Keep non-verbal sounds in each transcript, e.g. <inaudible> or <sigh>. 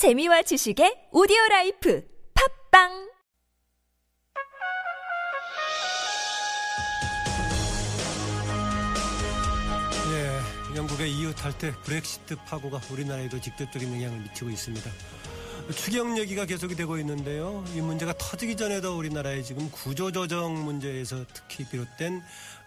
재미와 지식의 오디오 라이프 팟빵 예, 영국의 EU 탈퇴 브렉시트 파고가 우리나라에도 직접적인 영향을 미치고 있습니다. 추경 얘기가 계속이 되고 있는데요. 이 문제가 터지기 전에도 우리나라의 지금 구조조정 문제에서 특히 비롯된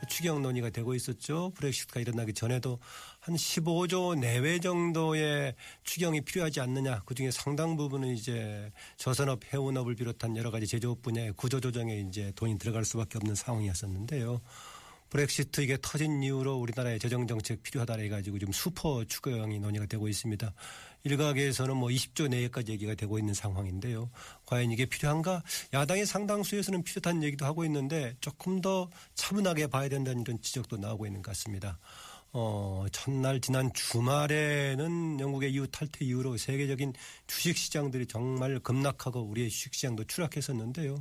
추경 논의가 되고 있었죠. 브렉시트가 일어나기 전에도 한 15조 내외 정도의 추경이 필요하지 않느냐. 그중에 상당 부분은 이제 저산업, 해운업을 비롯한 여러 가지 제조업 분야의 구조조정에 이제 돈이 들어갈 수밖에 없는 상황이었었는데요. 브렉시트 이게 터진 이후로 우리나라의 재정 정책 필요하다 해가지고 지금 슈퍼 추경이 논의가 되고 있습니다. 일각에서는 뭐 20조 내외까지 얘기가 되고 있는 상황인데요. 과연 이게 필요한가? 야당의 상당수에서는 필요한 얘기도 하고 있는데 조금 더 차분하게 봐야 된다는 이런 지적도 나오고 있는 것 같습니다. 어, 첫날 지난 주말에는 영국의 이후 탈퇴 이후로 세계적인 주식 시장들이 정말 급락하고 우리의 주식 시장도 추락했었는데요.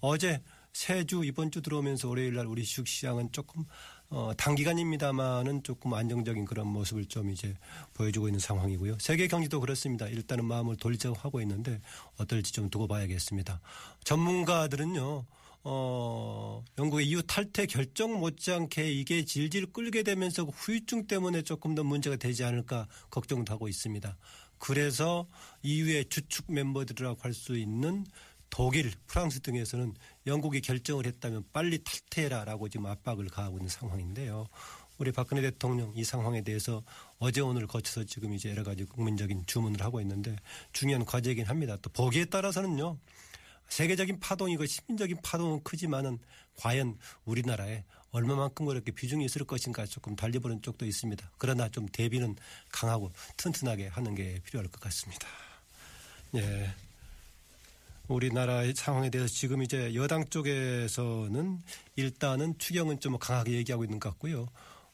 어제 세주 이번 주 들어오면서 월요일 날 우리 주식 시장은 조금 어, 단기간입니다만은 조금 안정적인 그런 모습을 좀 이제 보여주고 있는 상황이고요. 세계 경제도 그렇습니다. 일단은 마음을 돌리자고 하고 있는데 어떨지 좀 두고 봐야겠습니다. 전문가들은요. 어, 영국의 이후 탈퇴 결정 못지않게 이게 질질 끌게 되면서 후유증 때문에 조금 더 문제가 되지 않을까 걱정도 하고 있습니다. 그래서 이후의 주축 멤버들이라고 할 수 있는 독일, 프랑스 등에서는 영국이 결정을 했다면 빨리 탈퇴해라라고 지금 압박을 가하고 있는 상황인데요. 우리 박근혜 대통령 이 상황에 대해서 어제 오늘 거쳐서 지금 이제 여러 가지 국민적인 주문을 하고 있는데 중요한 과제이긴 합니다. 또 보기에 따라서는요. 세계적인 파동이고 시민적인 파동은 크지만은 과연 우리나라에 얼마만큼 그렇게 비중이 있을 것인가 조금 달리보는 쪽도 있습니다. 그러나 좀 대비는 강하고 튼튼하게 하는 게 필요할 것 같습니다. 예. 우리나라의 상황에 대해서 지금 이제 여당 쪽에서는 일단은 추경은 좀 강하게 얘기하고 있는 것 같고요.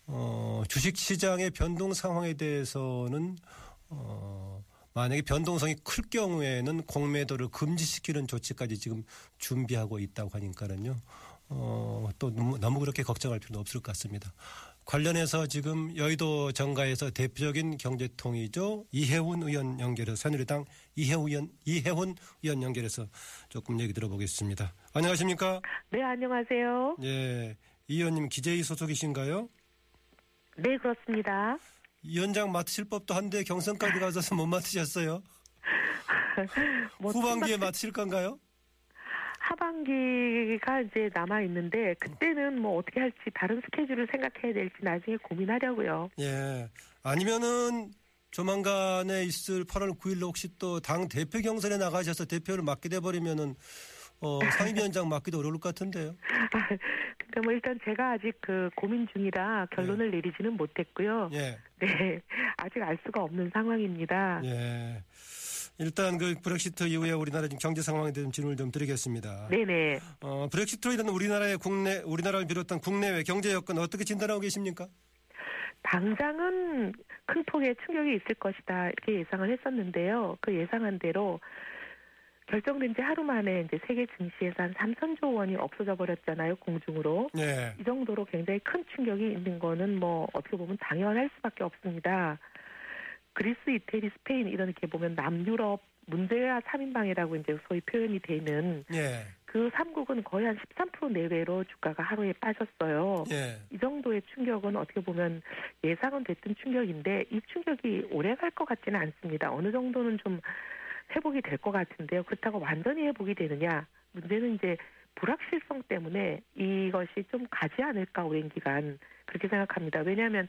어, 주식 시장의 변동 상황에 대해서는 어, 만약에 변동성이 클 경우에는 공매도를 금지시키는 조치까지 지금 준비하고 있다고 하니까는요. 어, 또 너무, 너무 그렇게 걱정할 필요는 없을 것 같습니다. 관련해서 지금 여의도 정가에서 대표적인 경제통이죠. 이혜훈 의원 연결해서 새누리당 이혜훈 의원, 이혜훈 의원 연결해서 조금 얘기 들어보겠습니다. 안녕하십니까? 네, 안녕하세요. 예. 이 의원님 기재위 소속이신가요? 네, 그렇습니다. 위원장 맡으실 법도 한데 경선까지 가셔서 못 맡으셨어요. <laughs> 뭐 후반기에 총각- 맡으실 건가요? 하반기가 이제 남아 있는데 그때는 뭐 어떻게 할지 다른 스케줄을 생각해야 될지 나중에 고민하려고요. 예. 아니면은 조만간에 있을 8월 9일로 혹시 또 당 대표 경선에 나가셔서 대표를 맡게 돼 버리면은 어, 상임위원장 맡기도 어려울 것 같은데요. <laughs> 그러니까 뭐 일단 제가 아직 그 고민 중이라 결론을 내리지는 못했고요. 예. <laughs> 네, 아직 알 수가 없는 상황입니다. 예. 일단 그 브렉시트 이후에 우리나라 지금 경제 상황에 대한 질문을 좀 드리겠습니다. 네네. 어, 브렉시트로 인한 우리나라의 국내 우리나라를 비롯한 국내외 경제 여건 어떻게 진단하고 계십니까? 당장은 큰 폭의 충격이 있을 것이다 이렇게 예상을 했었는데요. 그 예상한 대로 결정된 지 하루 만에 이제 세계 증시에서 한 3천조 원이 없어져 버렸잖아요 공중으로. 예. 이 정도로 굉장히 큰 충격이 있는 거는 뭐 어떻게 보면 당연할 수밖에 없습니다. 그리스, 이태리, 스페인 이런 게 보면 남유럽 문제와 3인방이라고 이제 소위 표현이 되는 예. 그 3국은 거의 한 13% 내외로 주가가 하루에 빠졌어요. 예. 이 정도의 충격은 어떻게 보면 예상은 됐던 충격인데 이 충격이 오래 갈 것 같지는 않습니다. 어느 정도는 좀 회복이 될 것 같은데요. 그렇다고 완전히 회복이 되느냐? 문제는 이제 불확실성 때문에 이것이 좀 가지 않을까 오랜 기간 그렇게 생각합니다. 왜냐하면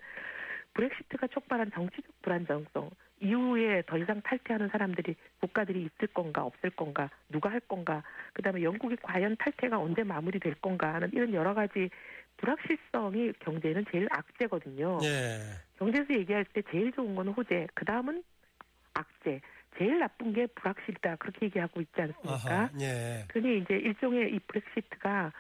브렉시트가 촉발한 정치적 불안정성 이후에 더 이상 탈퇴하는 사람들이 국가들이 있을 건가 없을 건가 누가 할 건가 그다음에 영국이 과연 탈퇴가 언제 마무리될 건가 하는 이런 여러 가지 불확실성이 경제는 제일 악재거든요. 예. 경제에서 얘기할 때 제일 좋은 건 호재, 그 다음은 악재, 제일 나쁜 게 불확실이다 그렇게 얘기하고 있지 않습니까? 아하. 예. 그니 이제 일종의 이 브렉시트가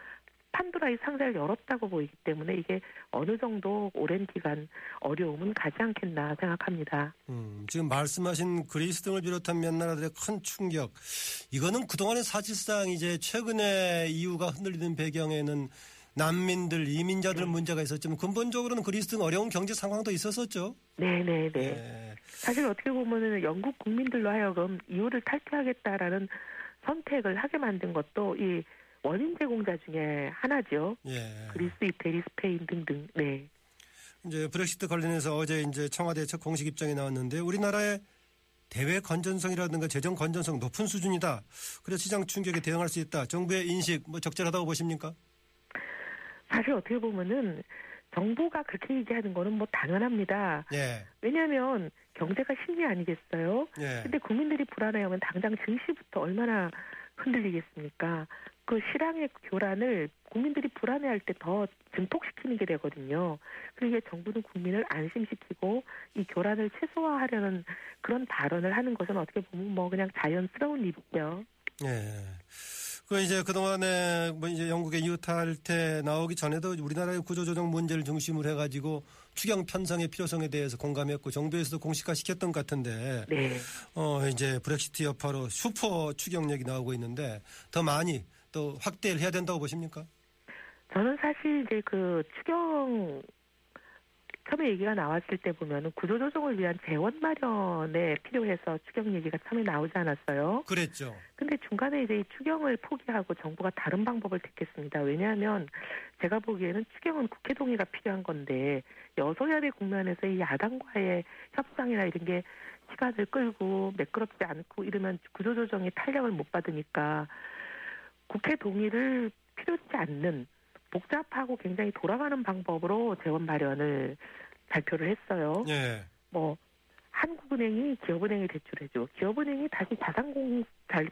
판도라의 상자를 열었다고 보이기 때문에 이게 어느 정도 오랜 기간 어려움은 가지 않겠나 생각합니다. 음, 지금 말씀하신 그리스 등을 비롯한 몇 나라들의 큰 충격. 이거는 그동안에 사실상 이제 최근에 이유가 흔들리는 배경에는 난민들, 이민자들 문제가 있었지만 근본적으로는 그리스 등 어려운 경제 상황도 있었었죠. 네네네. 예. 사실 어떻게 보면은 영국 국민들로 하여금 이후를 탈퇴하겠다라는 선택을 하게 만든 것도 이 원인 제공자 중에 하나죠. 예. 그리스, 이태리, 스페인 등등. 네. 이제 브렉시트 관련해서 어제 이제 청와대 첫 공식 입장이 나왔는데 우리나라의 대외 건전성이라든가 재정 건전성 높은 수준이다. 그래서 시장 충격에 대응할 수 있다. 정부의 인식 뭐 적절하다고 보십니까? 사실 어떻게 보면은 정부가 그렇게 얘기하는 거는 뭐 당연합니다. 예. 왜냐하면 경제가 심리 아니겠어요? 예. 근데 국민들이 불안해하면 당장 증시부터 얼마나 흔들리겠습니까? 그 실황의 교란을 국민들이 불안해할 때 더 증폭시키는 게 되거든요. 그러니까 정부는 국민을 안심시키고 이 교란을 최소화하려는 그런 발언을 하는 것은 어떻게 보면 뭐 그냥 자연스러운 일이죠. 예. 그 이제 그동안에 뭐 이제 영국의 이웃할 때 나오기 전에도 우리나라의 구조조정 문제를 중심으로 해가지고 추경 편성의 필요성에 대해서 공감했고 정부에서도 공식화 시켰던 것 같은데 네. 어 이제 브렉시트 여파로 슈퍼 추경력이 나오고 있는데 더 많이 또 확대를 해야 된다고 보십니까? 저는 사실 이제 그 추경 처음에 얘기가 나왔을 때 보면은 구조조정을 위한 재원 마련에 필요해서 추경 얘기가 처음에 나오지 않았어요. 그랬죠. 근데 중간에 이제 이 추경을 포기하고 정부가 다른 방법을 택했습니다. 왜냐하면 제가 보기에는 추경은 국회 동의가 필요한 건데 여소야대 국면에서 이 야당과의 협상이나 이런 게 시간을 끌고 매끄럽지 않고 이러면 구조조정이 탄력을 못 받으니까 국회 동의를 필요치 않는 복잡하고 굉장히 돌아가는 방법으로 재원 마련을 발표를 했어요. 예. 뭐 한국은행이 기업은행에 대출해줘. 기업은행이 다시 자산공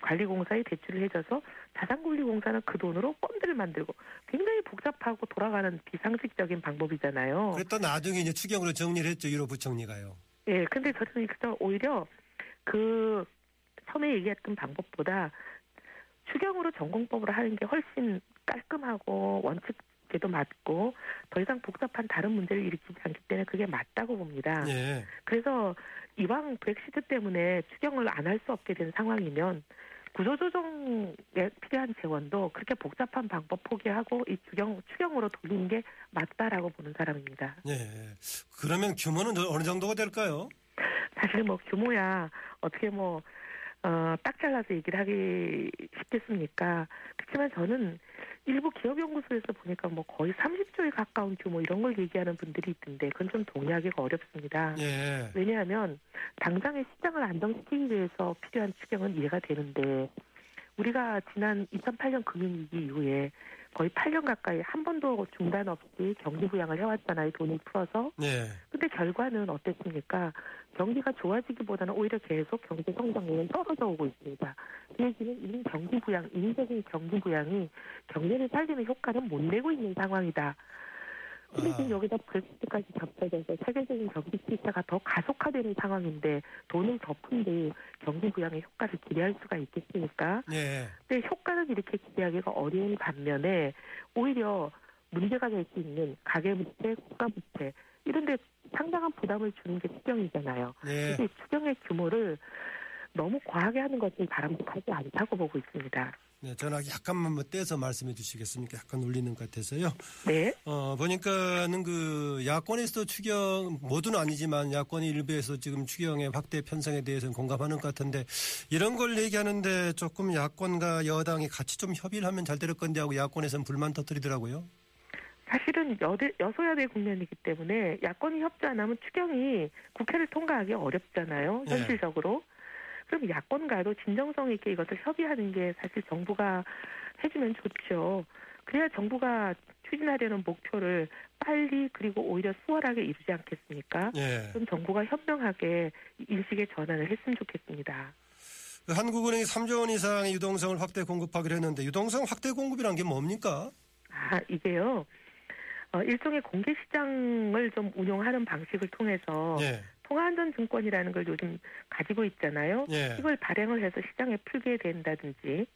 관리공사에 대출을 해줘서 자산관리공사는 그 돈으로 펀드를 만들고 굉장히 복잡하고 돌아가는 비상식적인 방법이잖아요. 그랬다 나중에 이제 추경으로 정리를 했죠. 1호 부총리가요. 예, 근데 저는 그래서 오히려 그 처음에 얘기했던 방법보다 추경으로 전공법으로 하는 게 훨씬 깔끔하고 원칙제도 맞고 더 이상 복잡한 다른 문제를 일으키지 않기 때문에 그게 맞다고 봅니다. 예. 그래서 이왕 브렉시트 때문에 추경을 안 할 수 없게 된 상황이면 구조조정에 필요한 재원도 그렇게 복잡한 방법 포기하고 이 추경, 추경으로 돌리는 게 맞다라고 보는 사람입니다. 예. 그러면 규모는 어느 정도가 될까요? 사실 뭐 규모야 어떻게 뭐, 어, 딱 잘라서 얘기를 하기 쉽겠습니까? 그렇지만 저는 일부 기업연구소에서 보니까 뭐 거의 30조에 가까운 규모 이런 걸 얘기하는 분들이 있던데 그건 좀 동의하기가 어렵습니다. 예. 왜냐하면 당장의 시장을 안정시키기 위해서 필요한 추경은 이해가 되는데 우리가 지난 2008년 금융위기 이후에 거의 8년 가까이 한 번도 중단 없이 경기 부양을 해왔잖아요. 돈을 풀어서. 예. 근데 결과는 어땠습니까? 경기가 좋아지기보다는 오히려 계속 경제 성장률은 떨어져 오고 있습니다. 그 얘기는 이미 경기 부양, 인위적인 경기 부양이 경제를 살리는 효과는 못 내고 있는 상황이다. 근데 지금 아. 여기다 브렉시트까지 겹쳐져서 세계적인 경기 침체가 더 가속화되는 상황인데 돈을 더 푼데 경기 부양의 효과를 기대할 수가 있겠습니까? 예. 근데 효과는 이렇게 기대하기가 어려운 반면에 오히려 문제가 될 수 있는 가계부채, 국가부채 이런 데 상당한 부담을 주는 게 추경이잖아요. 예. 그래서 이 추경의 규모를 너무 과하게 하는 것은 바람직하지 않다고 보고 있습니다. 네, 전화기 약간만 뭐 떼서 말씀해 주시겠습니까? 약간 울리는 것 같아서요. 네. 어, 보니까는 그 야권에서도 추경, 모두는 아니지만 야권의 일부에서 지금 추경의 확대 편성에 대해서는 공감하는 것 같은데 이런 걸 얘기하는데 조금 야권과 여당이 같이 좀 협의를 하면 잘 될 건데 하고 야권에서는 불만 터뜨리더라고요. 사실은 여대, 여소야대 국면이기 때문에 야권이 협조 안 하면 추경이 국회를 통과하기 어렵잖아요. 예. 현실적으로. 그럼 야권과도 진정성 있게 이것을 협의하는 게 사실 정부가 해주면 좋죠. 그래야 정부가 추진하려는 목표를 빨리 그리고 오히려 수월하게 이루지 않겠습니까? 예. 그럼 정부가 현명하게 인식의 전환을 했으면 좋겠습니다. 그 한국은행이 3조 원 이상의 유동성을 확대 공급하기로 했는데 유동성 확대 공급이란 게 뭡니까? 아, 이게요. 어, 일종의 공개 시장을 좀 운용하는 방식을 통해서 예. 통화안전증권이라는 걸 요즘 가지고 있잖아요. 예. 이걸 발행을 해서 시장에 풀게 된다든지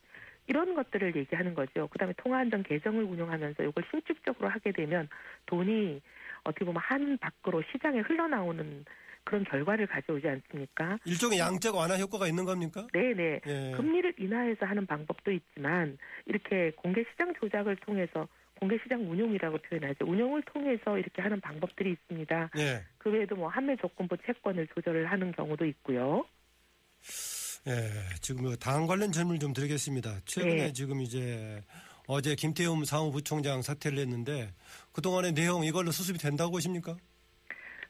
이런 것들을 얘기하는 거죠. 그다음에 통화안전 계정을 운영하면서 이걸 신축적으로 하게 되면 돈이 어떻게 보면 한 밖으로 시장에 흘러나오는 그런 결과를 가져오지 않습니까? 일종의 양적 완화 효과가 있는 겁니까? 네네. 예. 금리를 인하해서 하는 방법도 있지만 이렇게 공개 시장 조작을 통해서 공개시장 운용이라고 표현하죠. 운용을 통해서 이렇게 하는 방법들이 있습니다. 예. 그 외에도 뭐 판매 조건부 채권을 조절을 하는 경우도 있고요. 예, 지금 그당 관련 질문을 좀 드리겠습니다. 최근에 네. 지금 이제 어제 김태흠 사무부총장 사퇴를 했는데 그동안의 내용 이걸로 수습이 된다고 보십니까?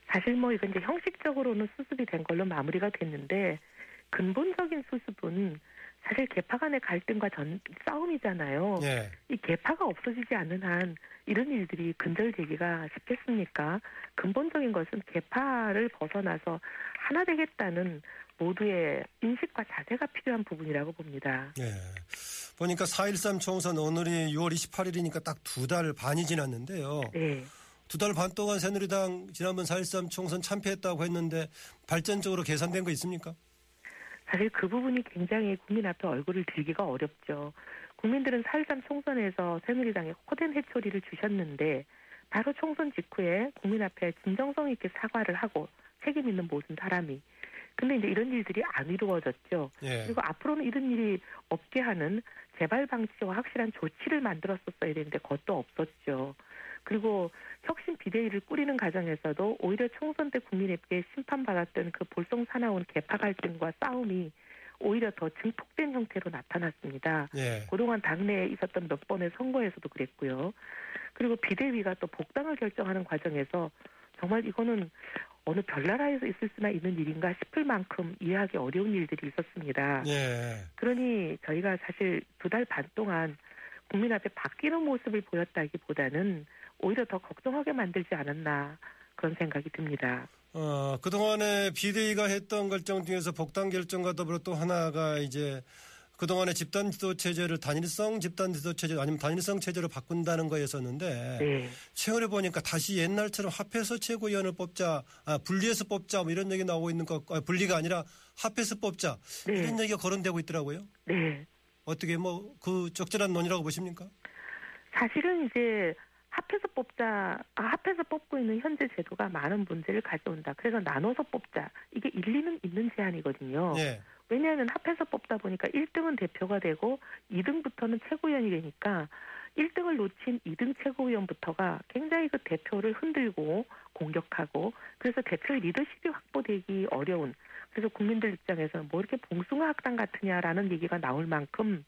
사실 뭐 이건 이제 형식적으로는 수습이 된 걸로 마무리가 됐는데 근본적인 수습은 사실 개파 간의 갈등과 전 싸움이잖아요. 예. 이 개파가 없어지지 않는 한 이런 일들이 근절되기가 쉽겠습니까? 근본적인 것은 개파를 벗어나서 하나 되겠다는 모두의 인식과 자세가 필요한 부분이라고 봅니다. 예. 보니까 4.13 총선 오늘이 6월 28일이니까 딱 두 달 반이 지났는데요. 네. 두달 반 동안 새누리당 지난번 4.13 총선 참패했다고 했는데 발전적으로 계산된 거 있습니까? 사실 그 부분이 굉장히 국민 앞에 얼굴을 들기가 어렵죠. 국민들은 4.13 총선에서 새누리당에 호된 해초리를 주셨는데 바로 총선 직후에 국민 앞에 진정성 있게 사과를 하고 책임 있는 모든 사람이 근데 이제 이런 일들이 안 이루어졌죠. 예. 그리고 앞으로는 이런 일이 없게 하는 재발 방지와 확실한 조치를 만들었었어야 되는데 그것도 없었죠. 그리고 혁신 비대위를 꾸리는 과정에서도 오히려 총선 때 국민에게 심판받았던 그 볼송 사나운 개파 갈등과 싸움이 오히려 더 증폭된 형태로 나타났습니다. 예. 그동안 당내에 있었던 몇 번의 선거에서도 그랬고요. 그리고 비대위가 또 복당을 결정하는 과정에서 정말 이거는 어느 별나라에서 있을 수나 있는 일인가 싶을 만큼 이해하기 어려운 일들이 있었습니다. 예. 그러니 저희가 사실 두 달 반 동안 국민 앞에 바뀌는 모습을 보였다기보다는 오히려 더 걱정하게 만들지 않았나 그런 생각이 듭니다. 어, 그동안에 비대위가 했던 결정 중에서 복당 결정과 더불어 또 하나가 이제 그동안의 집단 지도 체제를 단일성 집단 지도 체제 아니면 단일성 체제로 바꾼다는 거였었는데 네. 최근에 보니까 다시 옛날처럼 합해서 최고위원을 뽑자, 아, 분리해서 뽑자 뭐 이런 얘기 나오고 있는 것, 아, 분리가 아니라 합해서 뽑자 네. 이런 얘기가 거론되고 있더라고요. 네. 어떻게 뭐 그 적절한 논의라고 보십니까? 사실은 이제 합해서 뽑자, 아, 합해서 뽑고 있는 현재 제도가 많은 문제를 가져온다. 그래서 나눠서 뽑자. 이게 일리는 있는 제안이거든요. 예. 왜냐하면 합해서 뽑다 보니까 1등은 대표가 되고 2등부터는 최고위원이 되니까 1등을 놓친 2등 최고위원부터가 굉장히 그 대표를 흔들고 공격하고 그래서 대표의 리더십이 확보되기 어려운 그래서 국민들 입장에서는 뭐 이렇게 봉숭아 학당 같으냐라는 얘기가 나올 만큼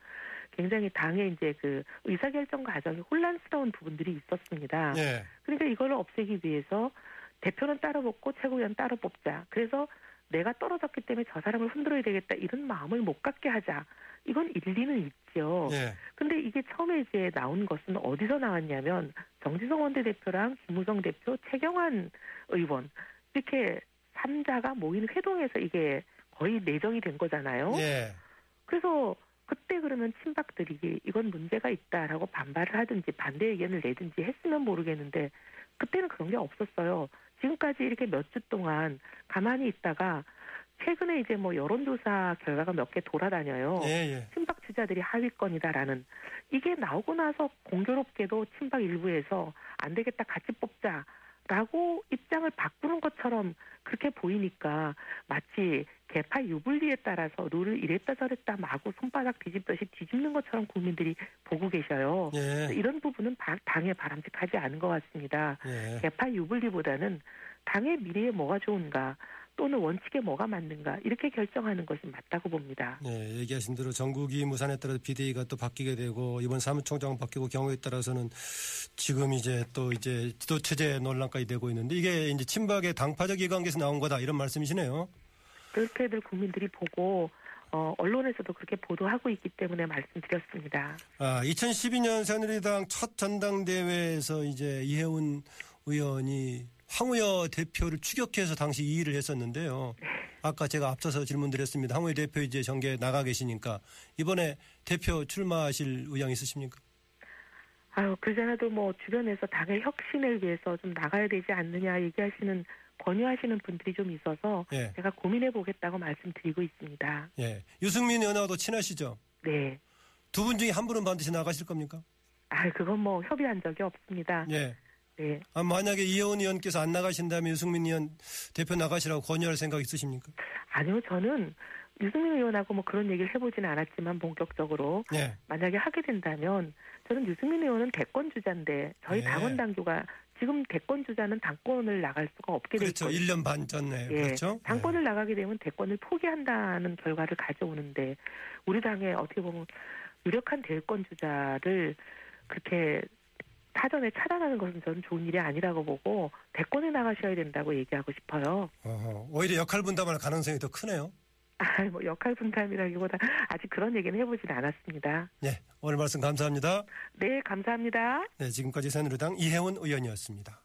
굉장히 당의 이제 그 의사결정 과정이 혼란스러운 부분들이 있었습니다. 예. 그러니까 이걸 없애기 위해서 대표는 따로 뽑고 최고위원 따로 뽑자. 그래서 내가 떨어졌기 때문에 저 사람을 흔들어야 되겠다 이런 마음을 못 갖게 하자. 이건 일리는 있죠. 예. 근데 이게 처음에 이제 나온 것은 어디서 나왔냐면 정지성 원내대표랑 김무성 대표, 최경환 의원 이렇게 삼자가 모인 회동에서 이게 거의 내정이 된 거잖아요. 예. 그래서 그때 그러면 친박들이 이건 문제가 있다라고 반발을 하든지 반대 의견을 내든지 했으면 모르겠는데 그때는 그런 게 없었어요. 지금까지 이렇게 몇 주 동안 가만히 있다가 최근에 이제 뭐 여론조사 결과가 몇 개 돌아다녀요. 예, 예. 친박 주자들이 하위권이다라는 이게 나오고 나서 공교롭게도 친박 일부에서 안 되겠다 같이 뽑자라고 입장을 바꾸는 것처럼 그렇게 보이니까 마치 개파 유불리에 따라서 룰을 이랬다 저랬다 마구 손바닥 뒤집듯이 뒤집는 것처럼 국민들이 보고 계셔요. 예. 이런 부분은 바- 당에 바람직하지 않은 것 같습니다. 예. 개파 유불리보다는 당의 미래에 뭐가 좋은가 또는 원칙에 뭐가 맞는가 이렇게 결정하는 것이 맞다고 봅니다. 네, 얘기하신 대로 전국이 무산에 따라서 비대위가 또 바뀌게 되고 이번 사무총장 바뀌고 경우에 따라서는 지금 이제 또 이제 지도 체제 논란까지 되고 있는데 이게 이제 친박의 당파적 이관계에서 나온 거다 이런 말씀이시네요. 그렇게들 국민들이 보고 어, 언론에서도 그렇게 보도하고 있기 때문에 말씀드렸습니다. 아, 2012년 새누리당 첫 전당대회에서 이제 이혜훈 의원이 황우여 대표를 추격해서 당시 이 일을 했었는데요. 아까 제가 앞서서 질문드렸습니다. 황우여 대표 이제 정계에 나가 계시니까 이번에 대표 출마하실 의향 있으십니까? 아유, 그전에도 뭐 주변에서 당의 혁신을 위해서 좀 나가야 되지 않느냐 얘기하시는 권유하시는 분들이 좀 있어서 예. 제가 고민해 보겠다고 말씀드리고 있습니다. 예. 유승민 의원하고도 친하시죠? 네. 두 분 중에 한 분은 반드시 나가실 겁니까? 아, 그건 뭐 협의한 적이 없습니다. 예. 네. 아, 만약에 이혜원 의원께서 안 나가신다면 유승민 의원 대표 나가시라고 권유할 생각 있으십니까? 아니요, 저는 유승민 의원하고 뭐 그런 얘기를 해보지는 않았지만 본격적으로 예. 만약에 하게 된다면 저는 유승민 의원은 대권 주자인데 저희 네. 당원 당규가 지금 대권 주자는 당권을 나갈 수가 없게 돼 그렇죠. 있거든요. 1년 반 전에 예, 그렇죠. 당권을 나가게 되면 대권을 포기한다는 결과를 가져오는데 우리 당에 어떻게 보면 유력한 대권 주자를 그렇게 사전에 차단하는 것은 저는 좋은 일이 아니라고 보고 대권에 나가셔야 된다고 얘기하고 싶어요. 예. 어허, 오히려 역할 분담할 가능성이 더 크네요. 아, 뭐 역할 분담이라기보다 아직 그런 얘기는 해보진 않았습니다. 네, 오늘 말씀 감사합니다. 네, 감사합니다. 네, 지금까지 새누리당 이혜원 의원이었습니다.